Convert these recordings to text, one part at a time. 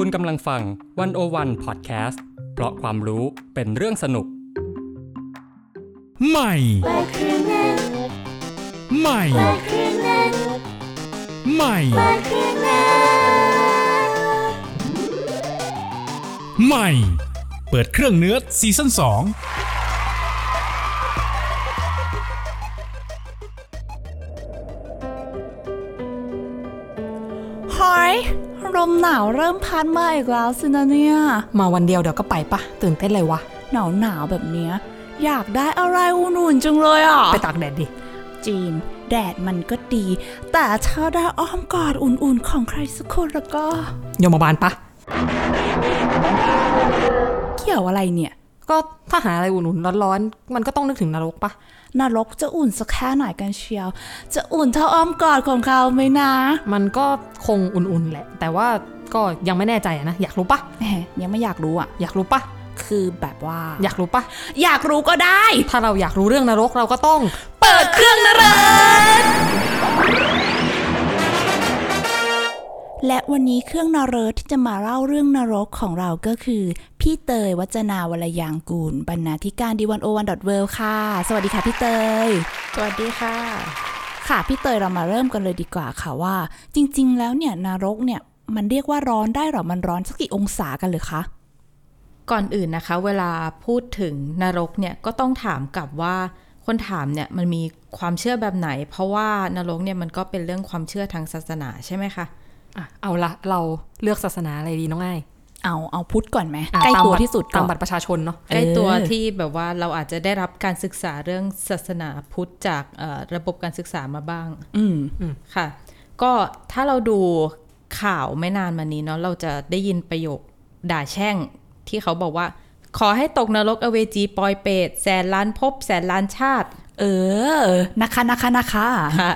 คุณกำลังฟังวันโอวันพอดแคสต์เพราะความรู้เป็นเรื่องสนุก ใหม่ ใหม่ ใหม่ ใหม่ เปิดเครื่องเนื้อซีซั่น2 มหนาวเริ่มพัดมาอีกแล้วสินะเนี่ย มาวันเดียวเดี๋ยวก็ไปปะตื่นเต้นเลยวะ หนาวหนาวๆแบบเนี้ยอยากได้อะไรอุ่นๆจังเลยอะ ไปตากแดดดิ จีน แดดมันก็ดี แต่ถ้าได้อ้อมกอดอุ่นๆของใครสักคนแล้วก็ ยมบาลปะ เกี่ยวอะไรเนี่ย ก็ถ้าหาอะไรอุ่นๆร้อนๆมันก็ต้องนึกถึงนรกปะนรกจะอุ่นสักแค่ไหนกันเชียว จะอุ่นเท่าอ้อมกอดของเขาไหมนะ มันก็คงอุ่นๆแหละ แต่ว่าก็ยังไม่แน่ใจอะนะ อยากรู้ปะแหมยังไม่อยากรู้อะ อยากรู้ปะคือแบบว่า อยากรู้ปะอยากรู้ก็ได้ ถ้าเราอยากรู้เรื่องนรกเราก็ต้อง เปิดเครื่องนรก และวันนี้เครื่องนรกที่จะมาเล่าเรื่องนรกของเราก็คือ พี่เตยวัจนาวรยางกูล บรรณาธิการดีวันโอวันดอทเวค่ะ สวัสดีค่ะพี่เตย สวัสดีค่ะ ค่ะพี่เตยเรามาเริ่มกันเลยดีกว่าค่ะว่า จริง ๆ แล้วเนี่ยนรกเนี่ยมันเรียกว่าร้อนได้หรอมันร้อนสักกี่องศากันเลยคะก่อนอื่นนะคะ เวลาพูดถึงนรกเนี่ยก็ต้องถามกลับว่าคนถามเนี่ยมันมีความเชื่อแบบไหน เพราะว่านรกเนี่ยมันก็เป็นเรื่องความเชื่อทางศาสนาใช่ไหมคะ อะเอาละเราเลือกศาสนาอะไรดีน้องง่ายเอาเอาพุทธก่อนไหมอะใกล้ามตัวบัตรที่สุดตามก่บัอนตรประชาชนเนาะใกล้ตัวเออที่แบบว่าเราอาจจะได้รับการศึกษาเรื่องศาสนาพุทธจากเอ่อระบบการศึกษามาบ้าง อืมค่ะ ก็ถ้าเราดูข่าวไม่นานมานี้เนาะเราจะได้ยินประโยคด่าแช่งที่เขาบอกว่า ขอให้ตกนรกอเวจีปอยเปรตแสนล้านภพแสนล้านชาติ เออ นะคะนะคะนะคะค่ะ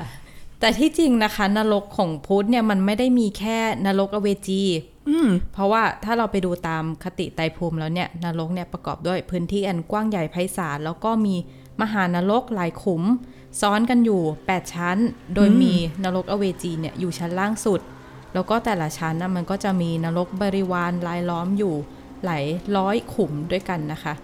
แต่ที่จริงนะคะ นรกของพุทธเนี่ยมันไม่ได้มีแค่นรกอเวจีอืมเพราะว่าถ้าเราไปดูตามคติไตรภูมิแล้วเนี่ยนรกเนี่ยประกอบด้วยพื้นที่อันกว้างใหญ่ไพศาลแล้วก็มีมหานรกหลายขุม ซ้อนกันอยู่ 8 ชั้น โดยมีนรกอเวจีเนี่ยอยู่ชั้นล่างสุด แล้วก็แต่ละชั้นนะมันก็จะมีนรกบริวารรายล้อมอยู่หลายร้อยขุมด้วยกันนะคะ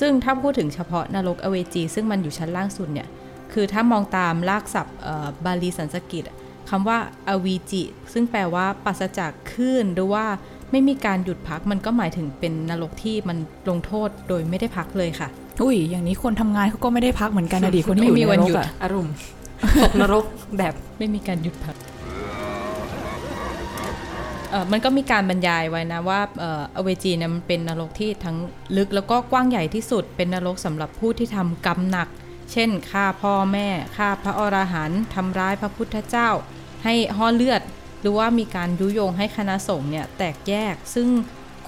ซึ่งถ้าพูดถึงเฉพาะนรกอเวจี ซึ่งมันอยู่ชั้นล่างสุดเนี่ย คือถ้ามองตามลากศัพท์เอ่อบาลีสันสกฤตอะคำว่าอวีจิ ซึ่งแปลว่าปราศจากคลื่นหรือว่าไม่มีการหยุดพักมันก็หมายถึงเป็นนรกที่มันลงโทษโดยไม่ได้พักเลยค่ะ อุ้ย อย่างนี้คนทำงานเขาก็ไม่ได้พักเหมือนกันนะดิคนที่อยู่ไม่มีในวันนรหยุกดอะอารมณ์ตกนรกแบบไม่มีการหยุดพักเออมันก็มีการบรรยายไว้นะว่าเอ่ออเวจีเนี่ยมันเป็นนรกที่ทั้งลึกแล้วก็กว้างใหญ่ที่สุด เป็นนรกสำหรับผู้ที่ทำกรรมหนัก เช่นฆ่าพ่อแม่ฆ่าพระอรหันต์ทำร้ายพระพุทธเจ้า ให้ห่อเลือด หรือว่ามีการยุยงให้คณะสงฆ์เนี่ยแตกแยก ซึ่ง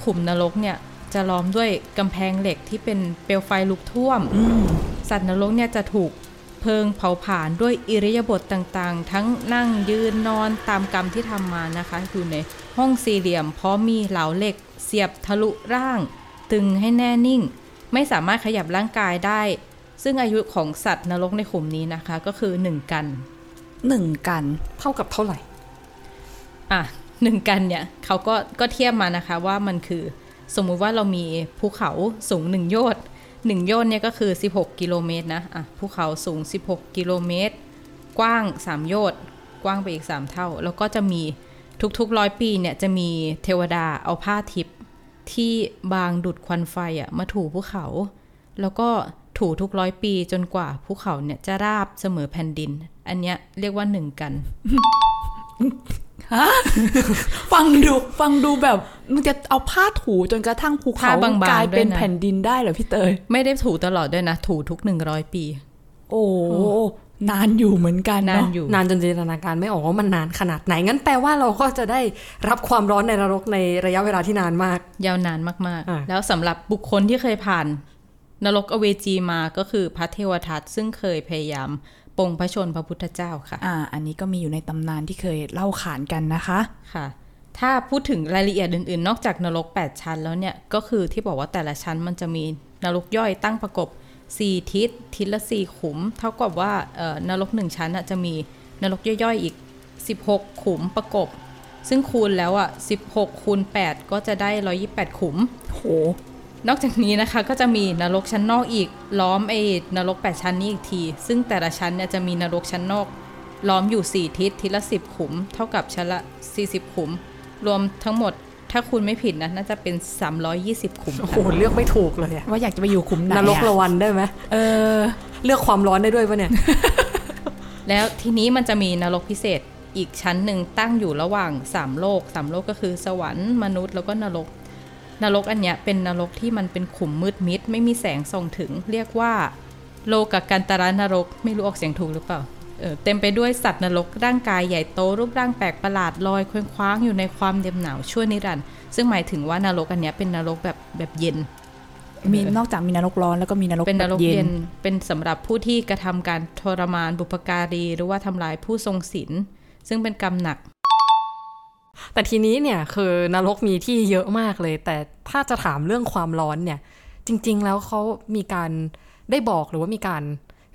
ขุมนรกเนี่ยจะล้อมด้วยกำแพงเหล็กที่เป็นเปลวไฟลุกท่วมสัตว์นรกเนี่ยจะถูกเพลิงเผาผลาญด้วยอิริยาบถต่างๆ ทั้งนั่งยืนนอนตามกรรมที่ทำมานะคะ อยู่ในห้องสี่เหลี่ยมพร้อมมีเหลาเหล็ก เสียบทะลุร่าง ตึงให้แน่นิ่ง ไม่สามารถขยับร่างกายได้ ซึ่งอายุของสัตว์นรกในขุมนี้นะคะ ก็คือ 1 กันหนึ่งกันเท่ากับเท่าไหร่ อะหนึ่งกันเนี่ยเขาก็ก็เทียบมานะคะว่ามันคือสมมุติว่าเรามีภูเขาสูงหนึ่งโยชน์หนึ่งโยชน์เนี่ยก็คือ 16 กิโลเมตรนะอะภูเขาสูง 16 กิโลเมตร กว้าง 3 โยชน์กว้างไปอีก 3 เท่า แล้วก็จะมีทุกๆร้อยปีเนี่ยจะมีเทวดาเอาผ้าทิพย์ที่บางดุดควันไฟอะมาถูภูเขา แล้วก็ ถูทุกร้อยปีจนกว่าภูเขาเนี่ยจะราบเสมอแผ่นดิน อันเนี้ยเรียกว่าหนึ่งกันฟังดูฟังดูแบบมันจะเอาผ้าถูจนกระทั่งภูเขาผ้าบางๆกลายเป็นด้วยนะแผ่นดินได้เหรอพี่เตย ไม่ได้ถูตลอดด้วยนะ ถูทุก100ปี โอ้นานอยู่เหมือนกันนานเนาะอยู่นานจนจินตนาการไม่ออกว่ามันนานขนาดไหน งั้นแปลว่าเราก็จะได้รับความร้อนในนรกในระยะเวลาที่นานมาก ยาวนานมากอะๆแล้วสำหรับบุคคลที่เคยผ่าน นรกอเวจีมาก็คือพระเทวทัตซึ่งเคยพยายามปลงพระชนพระพุทธเจ้าค่ะ อ่า อันนี้ก็มีอยู่ในตำนานที่เคยเล่าขานกันนะคะค่ะ ถ้าพูดถึงรายละเอียดอื่นๆ นอกจากนรก 8 ชั้นแล้วเนี่ย ก็คือที่บอกว่าแต่ละชั้นมันจะมีนรกย่อยตั้งประกบ 4 ทิศ ทิศละ 4 ขุม เท่ากับว่าเอ่อนรก 1 ชั้นน่ะจะมีนรกย่อยๆอีก 16 ขุมประกบ ซึ่งคูณแล้วอะ16คูณ8ก็จะได้ 128 ขุมโห นอกจากนี้นะคะก็จะมีนรกชั้นนอกอีก ล้อมไอ้นรก 8 ชั้นนี้อีกที ซึ่งแต่ละชั้นเนี่ยจะมีนรกชั้นนอก ล้อมอยู่ 4 ทิศทิศละ 10 ขุม เท่ากับชั้นละ 40 ขุม รวมทั้งหมดถ้าคุณไม่ผิดนะน่าจะเป็น 320 ขุม โอ้โหค่ะเลือกไม่ถูกเลยอะว่าอยากจะไปอยู่คุมไหนนรกอะละวันได้ไหมเออ เลือกความร้อนได้ด้วยปะเนี่ย แล้วทีนี้มันจะมีนรกพิเศษอีกชั้นหนึ่งตั้งอยู่ระหว่าง 3 โลก 3 โลกก็คือสวรรค์มนุษย์แล้วก็นรก นรกอันเนี้ยเป็นนรกที่มันเป็นขุมมืดมิด ไม่มีแสงส่องถึง เรียกว่าโลกกันตารานรก ไม่รู้ออกเสียงถูกหรือเปล่าเออเต็มไปด้วยสัตว์นรกร่างกายใหญ่โตรูปร่างแปลกประหลาดลอยเคว้งคว้างอยู่ในความเย็นหนาวชั่วนิรันดร์ซึ่งหมายถึงว่านรกอันเนี้ยเป็นนรกแบบแบบเย็นมีนอกจากมีนรกร้อนแล้วก็มีนรกเป็นนรกแบบเย็น เป็นสำหรับผู้ที่กระทำการทรมานบุพการี หรือว่าทำลายผู้ทรงศีลซึ่งเป็นกรรมหนัก แต่ทีนี้เนี่ยคือนรกมีที่เยอะมากเลย แต่ถ้าจะถามเรื่องความร้อนเนี่ย จริง ๆ แล้วเขามีการได้บอกหรือว่ามีการ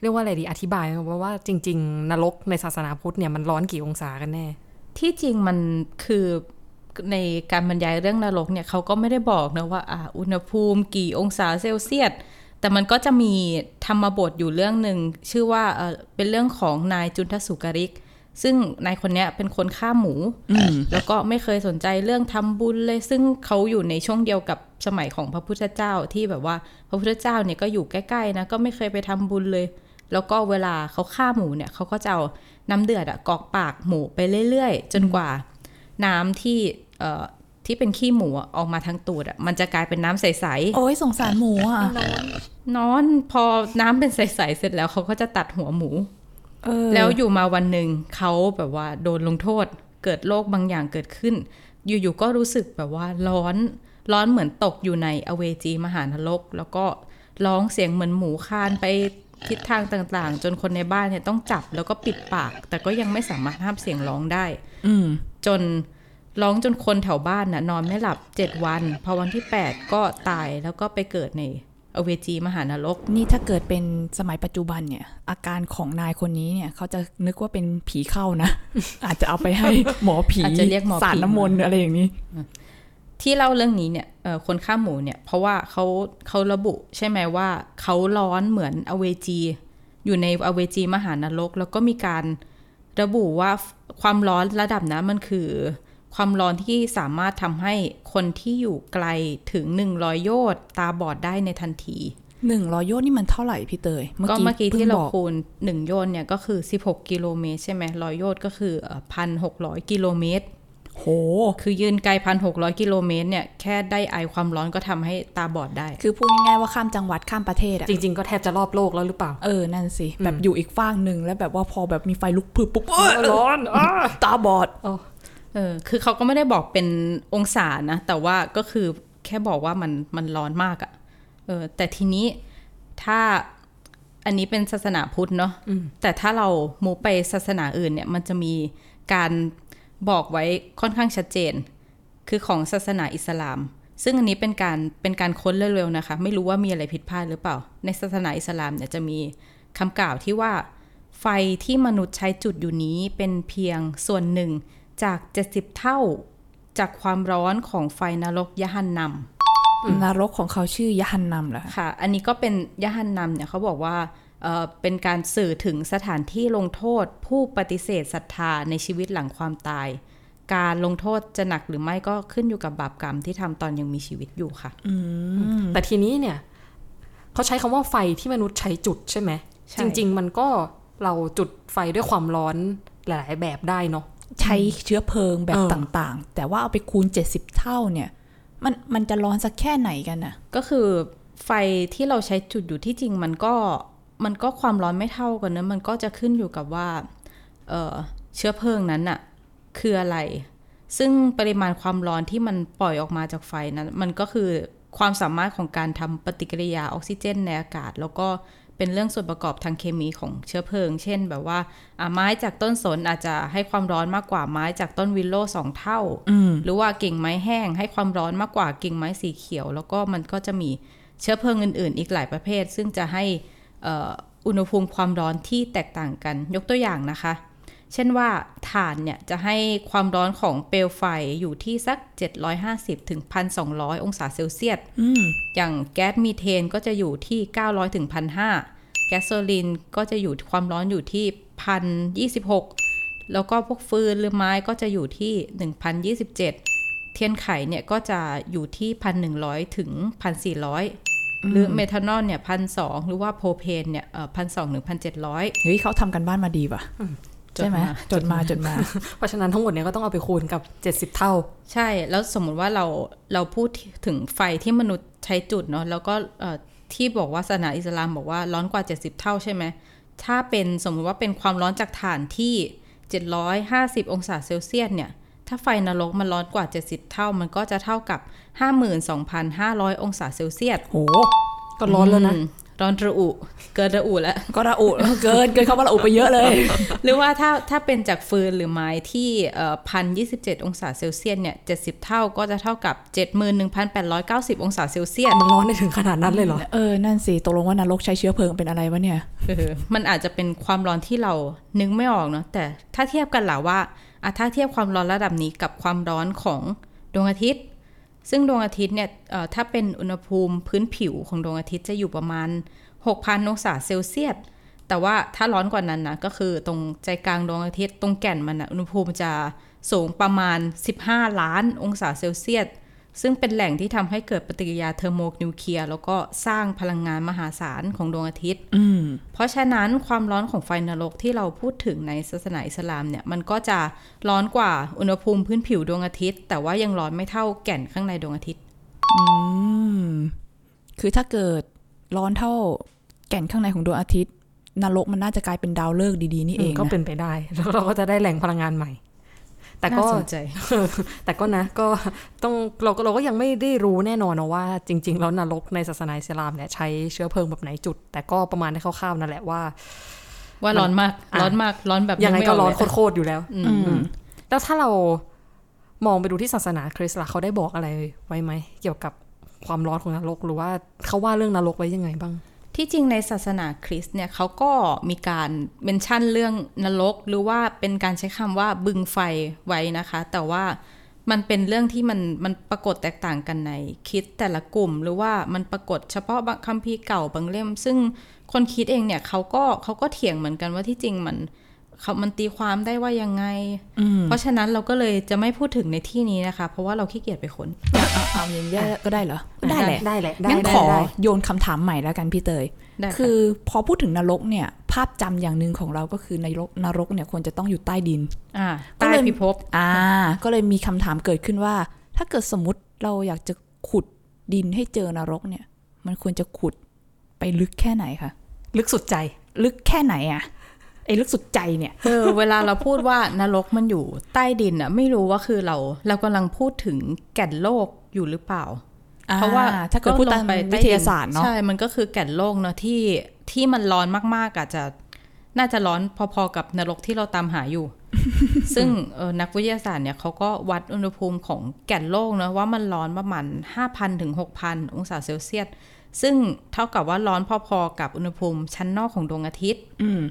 เรียกว่าอะไรดีอธิบายว่าว่าจริง ๆ นรกในศาสนาพุทธเนี่ยมันร้อนกี่องศากันแน่ ที่จริงมันคือในการบรรยายเรื่องนรกเนี่ยเขาก็ไม่ได้บอกนะว่าอ่าอุณหภูมิกี่องศาเซลเซียสแต่มันก็จะมีธรรมบทอยู่เรื่องหนึ่งชื่อว่าเออเป็นเรื่องของนายจุนทสุกริก ซึ่งนายคนเนี้ยเป็นคนฆ่าหมู แล้วก็ไม่เคยสนใจเรื่องทำบุญเลย ซึ่งเขาอยู่ในช่วงเดียวกับสมัยของพระพุทธเจ้าที่แบบว่าพระพุทธเจ้าเนี่ยก็อยู่ใกล้ๆนะก็ไม่เคยไปทำบุญเลย แล้วก็เวลาเขาฆ่าหมูเนี่ยเขาก็จะเอาน้ำเดือดอะกรอกปากหมูไปเรื่อยๆ จนกว่า น้ำที่เอ่อที่เป็นขี้หมูอะออกมาทางตูดอะมันจะกลายเป็นน้ำใสโอ้ยสงสารหมูอะๆนอน พอน้ำเป็นใสๆเสร็จแล้วเขาก็จะตัดหัวหมูเออ แล้วอยู่มาวันหนึ่งเขาแบบว่าโดนลงโทษ เกิดโรคบางอย่างเกิดขึ้น อยู่ๆก็รู้สึกแบบว่าร้อน ร้อนเหมือนตกอยู่ในอเวจีมหานรก แล้วก็ร้องเสียงเหมือนหมูคานไปทิศทางต่างๆ จนคนในบ้านเนี่ยต้องจับแล้วก็ปิดปาก แต่ก็ยังไม่สามารถห้ามเสียงร้องได้ อืมจนร้องจนคนแถวบ้านน่ะนอนไม่หลับ7วัน พอวันที่8ก็ตายแล้วก็ไปเกิดใน อเวจีมหานรก นี่ถ้าเกิดเป็นสมัยปัจจุบันเนี่ย อาการของนายคนนี้เนี่ย เขาจะนึกว่าเป็นผีเข้านะ อาจจะเอาไปให้หมอผีอาจจะเรียกหมอผีสาดน้ำมนต์อะไรอย่างนี้ ที่เล่าเรื่องนี้เนี่ยเอ่อคนฆ่าหมูเนี่ย เพราะว่าเขาเขาระบุใช่ไหมว่าเขาร้อนเหมือนอเวจี อยู่ในอเวจีมหานรก แล้วก็มีการระบุว่าความร้อนระดับนั้นมันคือ ความร้อนที่สามารถทำให้คนที่อยู่ไกลถึง 100 โยชน์ตาบอดได้ในทันทีหนึ่งร้อยโยชน์นี่มันเท่าไหร่พี่เตยก็เมื่อกี้พิ่งที่เราบอกคูณ 1 โยชน์เนี่ยก็คือ 16 กิโลเมตรใช่ไหมร้อยโยชน์ก็คือพันหกร้อยกิโลเมตรโห คือยืนไกลพันหกร้อยกิโลเมตรเนี่ย แค่ได้ไอความร้อนก็ทำให้ตาบอดได้ คือพูดง่ายๆว่าข้ามจังหวัดข้ามประเทศอะจริงๆ ก็แทบจะรอบโลกแล้วหรือเปล่า เออ นั่นสิ แบบอยู่อีกฝั่งหนึ่งแล้วแบบว่าพอแบบมีไฟลุกพรึบปุ๊บเออร้อนอ้าตาบอด เออคือเขาก็ไม่ได้บอกเป็นองศานะ แต่ว่าก็คือแค่บอกว่ามันมันร้อนมากอะ่ะเออแต่ทีนี้ถ้าอันนี้เป็นศาสนาพุทธเนาะแต่ถ้าเรามูไปศาสนาอื่นเนี่ย มันจะมีการบอกไว้ค่อนข้างชัดเจน คือของศาสนาอิสลาม ซึ่งอันนี้เป็นการเป็นการค้นเร็วๆนะคะ ไม่รู้ว่ามีอะไรผิดพลาดหรือเปล่า ในศาสนาอิสลามเนี่ยจะมีคำกล่าวที่ว่า ไฟที่มนุษย์ใช้จุดอยู่นี้เป็นเพียงส่วนหนึ่ง จาก 70 เท่าจากความร้อนของไฟนรกยะฮันนำนรกของเขาชื่อยะฮันนำเหรอคะค่ะ อันนี้ก็เป็นยะฮันนำเนี่ยเขาบอกว่าเอ่อเป็นการสื่อถึงสถานที่ลงโทษผู้ปฏิเสธศรัทธาในชีวิตหลังความตาย การลงโทษจะหนักหรือไม่ก็ขึ้นอยู่กับบาปกรรมที่ทำตอนยังมีชีวิตอยู่ค่ะแต่ทีนี้เนี่ยเขาใช้คำว่าไฟที่มนุษย์ใช้จุดใช่ไหมใช่จริง ๆ มันก็เราจุดไฟด้วยความร้อนหลาย ๆ แบบได้เนาะ ใช้เชื้อเพลิงแบบเออต่างๆ แต่ว่าเอาไปคูณ 70 เท่าเนี่ย มันมันจะร้อนสักแค่ไหนกันน่ะ ก็คือไฟที่เราใช้จุดอยู่ที่จริงมันก็มันก็ความร้อนไม่เท่ากันนะมันก็จะขึ้นอยู่กับว่าเอ่อเชื้อเพลิงนั้นน่ะคืออะไร ซึ่งปริมาณความร้อนที่มันปล่อยออกมาจากไฟนั้น มันก็คือความสามารถของการทำปฏิกิริยาออกซิเจนในอากาศ แล้วก็ เป็นเรื่องส่วนประกอบทางเคมีของเชื้อเพลิง เช่นแบบว่าอะไม้จากต้นสนอาจจะให้ความร้อนมากกว่าไม้จากต้นวิลโล่สองเท่า หรือว่ากิ่งไม้แห้ง ให้ความร้อนมากกว่ากิ่งไม้สีเขียว แล้วก็มันก็จะมีเชื้อเพลิงอื่น ๆ อีกหลายประเภท ซึ่งจะให้เอ่ออุณหภูมิความร้อนที่แตกต่างกัน ยกตัวอย่างนะคะ เช่นว่าถ่านเนี่ยจะให้ความร้อนของเปลวไฟอยู่ที่สัก 750ถึง1,200 องศาเซลเซียสอืมอย่างแก๊สมีเทนก็จะอยู่ที่ 900ถึง1,500 แก๊สโซลินก็จะอยู่ความร้อนอยู่ที่ 1,026 แล้วก็พวกฟืนหรือไม้ก็จะอยู่ที่ 1,027 เทียนไขเนี่ยก็จะอยู่ที่ 1,100ถึง1,400หรือเมทานอลเนี่ยพันสหรือว่าโพเพนเนี่ยพันสถึงพันเจ็ดร้อยเฮ้ยเขาทำกันบ้านมาดีป่ะ ใช่ไหมจดมาจดมา เพราะฉะนั้นทั้งหมดเนี้ยก็ต้องเอาไปคูณกับ 70 เท่า ใช่แล้วสมมุติว่าเราเราพูดถึงไฟที่มนุษย์ใช้จุดเนาะแล้วก็เอ่อที่บอกว่าศาสนาอิสลามบอกว่าร้อนกว่า 70 เท่าใช่ไหมถ้าเป็นสมมุติว่าเป็นความร้อนจากถ่านที่ 750 องศาเซลเซียสเนี่ยถ้าไฟนรกมันร้อนกว่า 70 เท่ามันก็จะเท่ากับ 52,500 องศาเซลเซียสโหก็ร้อนแล้วนะอืม ร้อนระอุ เกินระอุแล้วก็ระอุเกินเกินเขาว่าระอุไปเยอะเลย หรือว่าถ้าถ้าเป็นจากฟืนหรือไม้ที่พันยี่สิบเจ็ดองศาเซลเซียสเนี่ยเจ็ดสิบเท่าก็จะเท่ากับเจ็ดหมื่นหนึ่งพันแปดร้อยเก้าสิบองศาเซลเซียสมันร้อนได้ถึงขนาดนั้นเลยเหรอ เออ นั่นสิ ตกลงว่านรกใช้เชื้อเพลิงเป็นอะไรวะเนี่ยเออมันอาจจะเป็นความร้อนที่เรานึกไม่ออกเนาะแต่ถ้าเทียบกันล่ะว่าอะถ้าเทียบความร้อนระดับนี้กับความร้อนของดวงอาทิตย์ ซึ่งดวงอาทิตย์เนี่ยถ้าเป็นอุณหภูมิพื้นผิวของดวงอาทิตย์จะอยู่ประมาณ 6,000 องศาเซลเซียส แต่ว่าถ้าร้อนกว่านั้นนะก็คือตรงใจกลางดวงอาทิตย์ตรงแก่นมันนะอุณหภูมิจะสูงประมาณ 15 ล้านองศาเซลเซียส ซึ่งเป็นแหล่งที่ทำให้เกิดปฏิกิริยาเทอร์โมนิวเคลียร์แล้วก็สร้างพลังงานมหาศาลของดวงอาทิตย์อืมเพราะฉะนั้นความร้อนของไฟนรกที่เราพูดถึงในศาสนาอิสลามเนี่ย มันก็จะร้อนกว่าอุณหภูมิพื้นผิวดวงอาทิตย์ แต่ว่ายังร้อนไม่เท่าแก่นข้างในดวงอาทิตย์อืมคือถ้าเกิดร้อนเท่าแก่นข้างในของดวงอาทิตย์นรกมันน่าจะกลายเป็นดาวฤกษ์ดีๆนี่เองก็นะเป็นไปได้แล้วเราก็จะได้แหล่งพลังงานใหม่ แต่ก็น่าสนใจแต่ก็นะก็ต้องเราก็เราก็ยังไม่ได้รู้แน่นอนนะว่า จริง ๆ แล้วนรกในศาสนาอิสลามเนี่ยใช้เชื้อเพลิงแบบไหนจุด แต่ก็ประมาณได้คร่าวๆนั่นแหละว่า ว่าร้อนมากอะร้อนมากร้อนแบบยังไงม่ก็อร้อนเลยโคตรๆอยู่แล้ว อือืมมแล้วถ้าเรามองไปดูที่ศาสนาคริสต์ล่ะเขาได้บอกอะไรไว้ไหมเกี่ยวกับความร้อนของนรกหรือว่าเขาว่าเรื่องนรกไว้ยังไงบ้าง ที่จริงในศาสนาคริสต์เนี่ยเขาก็มีการเมนชั่นเรื่องนรก หรือว่าเป็นการใช้คำว่าบึงไฟไว้นะคะ แต่ว่ามันเป็นเรื่องที่มันมันปรากฏแตกต่างกันในคิดแต่ละกลุ่ม หรือว่ามันปรากฏเฉพาะบางคัมภีร์เก่าบางเล่ม ซึ่งคนคิดเองเนี่ยเขาก็เขาก็เถียงเหมือนกันว่าที่จริงมัน เขามันตีความได้ว่ายังไงอืมเพราะฉะนั้นเราก็เลยจะไม่พูดถึงในที่นี้นะคะ เพราะว่าเราขี้เกียจไปค้นเอาเอาอย่างนี้ก็ได้เหรอ ได้แหละ ได้แหละได้งั้นได้ขอได้โยนคำถามใหม่แล้วกันพี่เตยได้ค่ะคือพอพูดถึงนรกเนี่ย ภาพจำอย่างหนึ่งของเราก็คือนรกนรกเนี่ยควรจะต้องอยู่ใต้ดิน อ่าก็ใต้เลยพิภพ อ่า ก็เลยมีคำถามเกิดขึ้นว่า ถ้าเกิดสมมติเราอยากจะขุดดินให้เจอนรกเนี่ย มันควรจะขุดไปลึกแค่ไหนคะ ลึกสุดใจ ลึกแค่ไหนอะ ไอ้ลึกสุดใจเนี่ยเออเวลาเราพูดว่านรกมันอยู่ใต้ดินอะไม่รู้ว่าคือเรา เรากำลังพูดถึงแก่นโลกอยู่หรือเปล่า เพราะว่าอ่ถ้าเกิดพูดตามลงไปใต้วิทยาศาสตร์เนาะใช่ มันก็คือแก่นโลกเนาะที่ที่มันร้อนมากๆอาจจะน่าจะร้อนพอๆกับนรกที่เราตามหาอยู่ ซึ่งเออนักวิทยาศาสตร์เนี่ยเขาก็วัดอุณหภูมิของแก่นโลกเนาะว่ามันร้อนประมาณ 5,000ถึง6,000 องศาเซลเซียส ซึ่งเท่ากับว่าร้อนพอๆกับอุณหภูมิชั้นนอกของดวงอาทิตย์อืม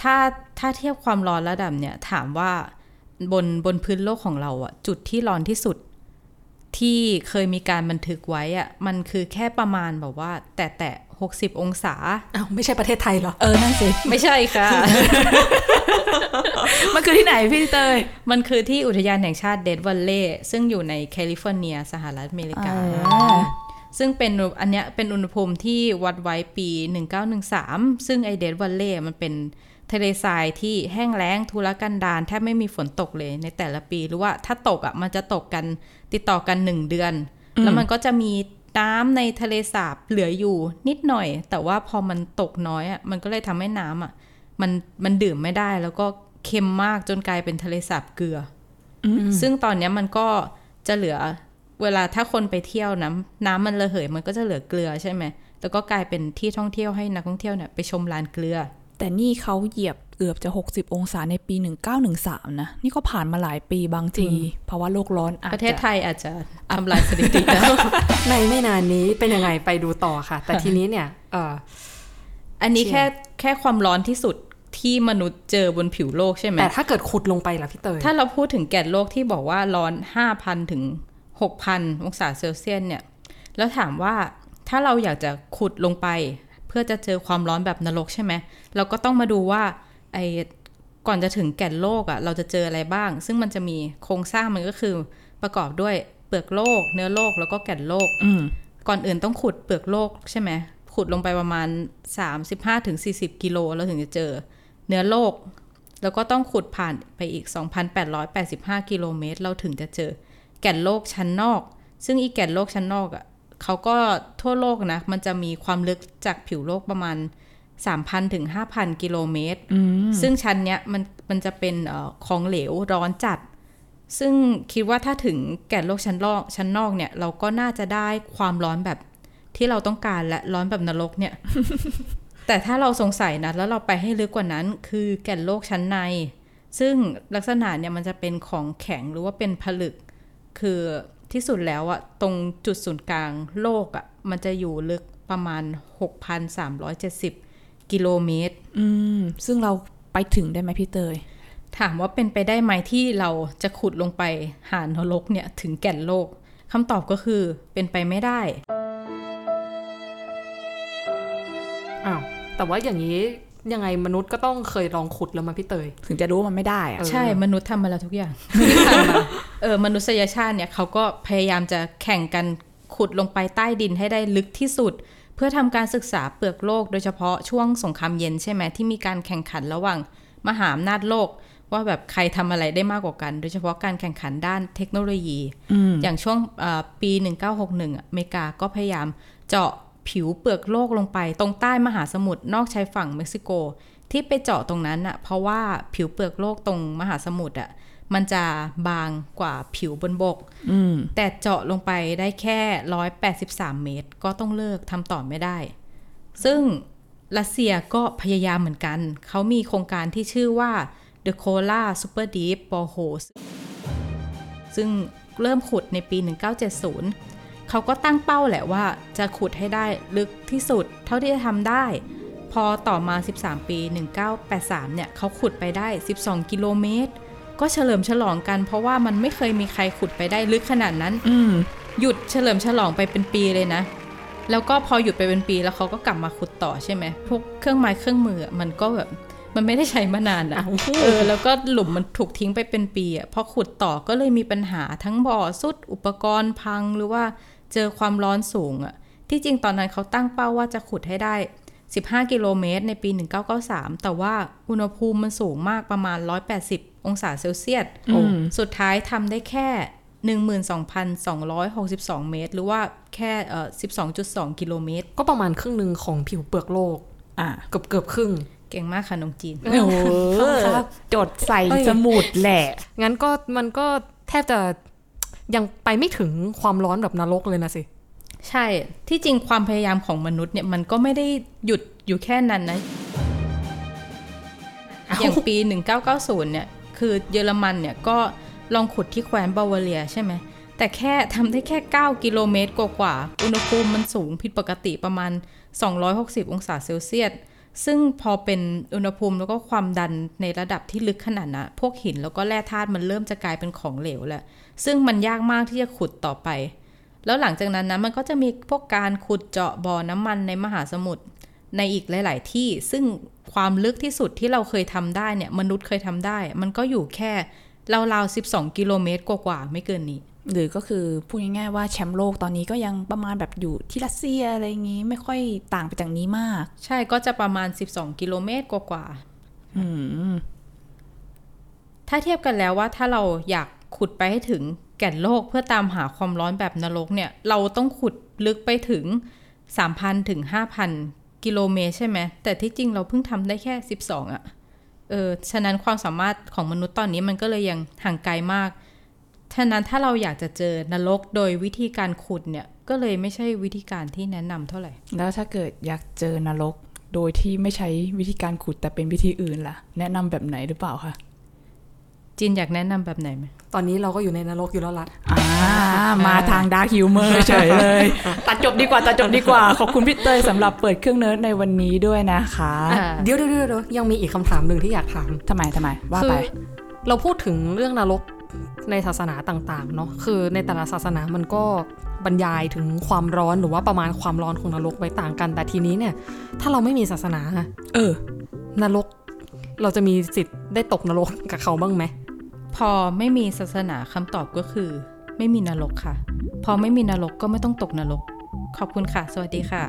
ถ้าถ้าเทียบความร้อนระดับเนี่ยถามว่าบนบนพื้นโลกของเราอะจุดที่ร้อนที่สุด ที่เคยมีการบันทึกไว้อะมันคือแค่ประมาณแบบว่า แต่แต่หกสิบองศาอ้าวไม่ใช่ประเทศไทยเหรอ เออ นั่นสิ ไม่ใช่ค่ะ มันคือที่ไหนพี่เตย มันคือที่อุทยานแห่งชาติ Death Valley ซึ่งอยู่ในแคลิฟอร์เนีย สหรัฐอเมริกาอ่าซึ่งเป็นอันเนี้ยเป็นอุณหภูมิที่วัดไว้ปี 1913 ซึ่งไอ้ Death Valley มันเป็น ทะเลทรายที่แห้งแล้งทุรกันดารแทบไม่มีฝนตกเลยในแต่ละปี หรือว่าถ้าตกอะมันจะตกกันติดต่อกัน1เดือน แล้วมันก็จะมีน้ำในทะเลสาบเหลืออยู่นิดหน่อย แต่ว่าพอมันตกน้อยอะมันก็เลยทำให้น้ำอะมันมันดื่มไม่ได้แล้วก็เค็มมากจนกลายเป็นทะเลสาบเกลืออซึ่งตอนเนี้ยมันก็จะเหลือเวลาถ้าคนไปเที่ยวน้ำน้ำมันระเหยมันก็จะเหลือเกลือใช่ไหม แล้วก็กลายเป็นที่ท่องเที่ยวให้นักท่องเที่ยวเนี่ยไปชมลานเกลือ แต่นี่เขาเหยียบเกือบจะ 60 องศาในปี 1913 นะ นี่ก็ผ่านมาหลายปีบางทีเพราะว่าโลกร้อนอาจประเทศจะไทยอาจจะทำลายสถิติแล้วในไม่นานนี้เป็นยังไงไปดูต่อค่ะ แต่ทีนี้เนี่ยเอออันนี้เชี่แค่ยแค่ความร้อนที่สุดที่มนุษย์เจอบนผิวโลกใช่ไหมแต่ถ้าเกิดขุดลงไปล่ะพี่เตยถ้าเราพูดถึงแก่นโลกที่บอกว่าร้อน 5,000 ถึง 6,000 องศาเซลเซียสเนี่ย แล้วถามว่าถ้าเราอยากจะขุดลงไปเพื่อจะเจอความร้อนแบบนรกใช่ไหมเราก็ต้องมาดูว่าไอ้ก่อนจะถึงแก่นโลกอะ่ะเราจะเจออะไรบ้าง ซึ่งมันจะมีโครงสร้างมันก็คือประกอบด้วยเปลือกโลก เนื้อโลกแล้วก็แก่นโลกอืมก่อนอื่นต้องขุดเปลือกโลกใช่ไหมขุดลงไปประมาณ 35-40 กิโลเราถึงจะเจอ เนื้อโลก แล้วก็ต้องขุดผ่านไปอีก 2,885 กิโลเมตร เราถึงจะเจอ แก่นโลกชั้นนอก ซึ่งอีแก่นโลกชั้นนอกอะ่ะ เขาก็ทั่วโลกนะ มันจะมีความลึกจากผิวโลกประมาณ 3,000 ถึง 5,000 กิโลเมตร ซึ่งชั้นเนี้ยมันมันจะเป็นเออของเหลวร้อนจัด ซึ่งคิดว่าถ้าถึงแก่นโลกชั้นนอกชั้นนอกเนี่ย เราก็น่าจะได้ความร้อนแบบที่เราต้องการและร้อนแบบนรกเนี่ย แต่ถ้าเราสงสัยนะ แล้วเราไปให้ลึกกว่านั้น คือแก่นโลกชั้นใน ซึ่งลักษณะเนี่ยมันจะเป็นของแข็งหรือว่าเป็นผลึก คือ ที่สุดแล้วอะตรงจุดศูนย์กลางโลกอะมันจะอยู่ลึกประมาณ 6,370 กิโลเมตร อืม ซึ่งเราไปถึงได้ไหมพี่เตย ถามว่าเป็นไปได้ไหมที่เราจะขุดลงไปหานรกเนี่ยถึงแก่นโลกคำตอบก็คือเป็นไปไม่ได้อ้าวแต่ว่าอย่างนี้ยังไงมนุษย์ก็ต้องเคยลองขุดแล้วมาพี่เตย ถึงจะรู้ว่ามันไม่ได้อะเออใช่มนุษย์ทำมาแล้วทุกอย่างที่ผ่านมา เออมนุษยชาติเนี่ยเขาก็พยายามจะแข่งกันขุดลงไปใต้ดินให้ได้ลึกที่สุด เพื่อทำการศึกษาเปลือกโลกโดยเฉพาะช่วงสงครามเย็นใช่ไหมที่มีการแข่งขันระหว่างมหาอำนาจโลก ว่าแบบใครทำอะไรได้มากกว่ากัน โดยเฉพาะการแข่งขันด้านเทคโนโลยี อย่างช่วงเอ่อปี 1961อะอเมริกาก็พยายามเจาะผิวเปลือกโลกลงไป ตรงใต้มหาสมุทรนอกชายฝั่งเม็กซิโก ที่ไปเจาะตรงนั้นอะเพราะว่าผิวเปลือกโลกตรงมหาสมุทรอะ มันจะบางกว่าผิวบนบกอืมแต่เจาะลงไปได้แค่ 183 เมตร ก็ต้องเลิกทำต่อไม่ได้ ซึ่งรัสเซียก็พยายามเหมือนกัน เขามีโครงการที่ชื่อว่า The Kola Super Deep Borehole ซึ่งเริ่มขุดในปี 1970 เขาก็ตั้งเป้าแหละว่าจะขุดให้ได้ลึกที่สุดเท่าที่จะทำได้ พอต่อมา 13 ปี 1983 เนี่ย เขาขุดไปได้ 12 กิโลเมตร ก็เฉลิมฉลองกัน เพราะว่ามันไม่เคยมีใครขุดไปได้ลึกขนาดนั้น อืมหยุดเฉลิมฉลองไปเป็นปีเลยนะ แล้วก็พอหยุดไปเป็นปีแล้วเขาก็กลับมาขุดต่อใช่ไหมพวกเครื่องไม้เครื่องมืออะมันก็แบบมันไม่ได้ใช้มานานอะอ้าวเออแล้วก็หลุมมันถูกทิ้งไปเป็นปีอะพอขุดต่อก็เลยมีปัญหาทั้งบ่อสุดอุปกรณ์พังหรือว่าเจอความร้อนสูงอะที่จริงตอนนั้นเขาตั้งเป้าว่าจะขุดให้ได้ 15 กิโลเมตรในปี 1993 แต่ว่าอุณหภูมิมันสูงมากประมาณ 180 องศาเซลเซียสอืมสุดท้ายทำได้แค่ 12,262 เมตร หรือว่าแค่เอ่อ12.2 กิโลเมตร ก็ประมาณครึ่งหนึ่งของผิวเปลือกโลกอะเกือบเกือบครึ่งเก่งมากค่ะน้องจีนโอ้โหครับจดใส่เอ้ยสมุดแหละ งั้นก็มันก็แทบจะยังไปไม่ถึงความร้อนแบบนรกเลยนะสิ ใช่ ที่จริงความพยายามของมนุษย์เนี่ยมันก็ไม่ได้หยุดอยู่แค่นั้นนะ อย่างปี 1990 เนี่ย คือเยอรมันเนี่ยก็ลองขุดที่แคว้นบาวาเรียใช่ไหมแต่แค่ทำได้แค่ 9 กิโลเมตรกว่าๆอุณหภูมิมันสูงผิดปกติประมาณ 260 องศาเซลเซียส ซึ่งพอเป็นอุณหภูมิแล้วก็ความดันในระดับที่ลึกขนาดนั้นพวกหินแล้วก็แร่ธาตุมันเริ่มจะกลายเป็นของเหลวแล้ว ซึ่งมันยากมากที่จะขุดต่อไป แล้วหลังจากนั้นนะมันก็จะมีพวกการขุดเจาะบ่อน้ำมันในมหาสมุทร ในอีกหลาย ๆ ที่ซึ่งความลึกที่สุดที่เราเคยทำได้เนี่ย มนุษย์เคยทำได้ มันก็อยู่แค่ราวๆ12 กิโลเมตรกว่าๆไม่เกินนี้ หรือก็คือพูดง่ายๆว่าแชมป์โลกตอนนี้ก็ยังประมาณแบบอยู่ที่รัสเซียอะไรอย่างงี้ไม่ค่อยต่างไปจากนี้มาก ใช่ก็จะประมาณ 12 กิโลเมตรกว่าๆอืมถ้าเทียบกันแล้วว่าถ้าเราอยากขุดไปให้ถึงแก่นโลกเพื่อตามหาความร้อนแบบนรกเนี่ย เราต้องขุดลึกไปถึง 3,000ถึง5,000 กิโลเมตรใช่ไหมแต่ที่จริงเราเพิ่งทำได้แค่ 12อะ่ะเออฉะนั้นความสามารถของมนุษย์ตอนนี้มันก็เลยยังห่างไกลมาก ฉะนั้นถ้าเราอยากจะเจอนรกโดยวิธีการขุดเนี่ยก็เลยไม่ใช่วิธีการที่แนะนำเท่าไหร่ แล้วถ้าเกิดอยากเจอนรกโดยที่ไม่ใช้วิธีการขุดแต่เป็นวิธีอื่นล่ะ แนะนำแบบไหนหรือเปล่าคะ จินอยากแนะนำแบบไหนไหมตอนนี้เราก็อยู่ในนรกอยู่แล้วล่ะอ่ามาทาง dark humor เฉยเลย ตัดจบดีกว่า ตัดจบดีกว่า ขอบคุณพี่เตยสำหรับเปิดเครื่องเนิร์ดในวันนี้ด้วยนะคะ เดี๋ยวเดี๋ยวเดี๋ยวเดี๋ยวยังมีอีกคำถามหนึ่งที่อยากถามทำไมทำไม ว่าคือไป เราพูดถึงเรื่องนรกในศาสนาต่างๆเนาะคือในแต่ละศาสนามันก็บรรยายถึงความร้อนหรือว่าประมาณความร้อนของนรกไว้ต่างกัน แต่ทีนี้เนี่ย ถ้าเราไม่มีศาสนา เออ นรกเราจะมีสิทธิ์ได้ตกนรกกับเขาบ้างไหม พอไม่มีศาสนาคำตอบก็คือ ไม่มีนรกค่ะ พอไม่มีนรกก็ไม่ต้องตกนรก ขอบคุณค่ะ สวัสดีค่ะ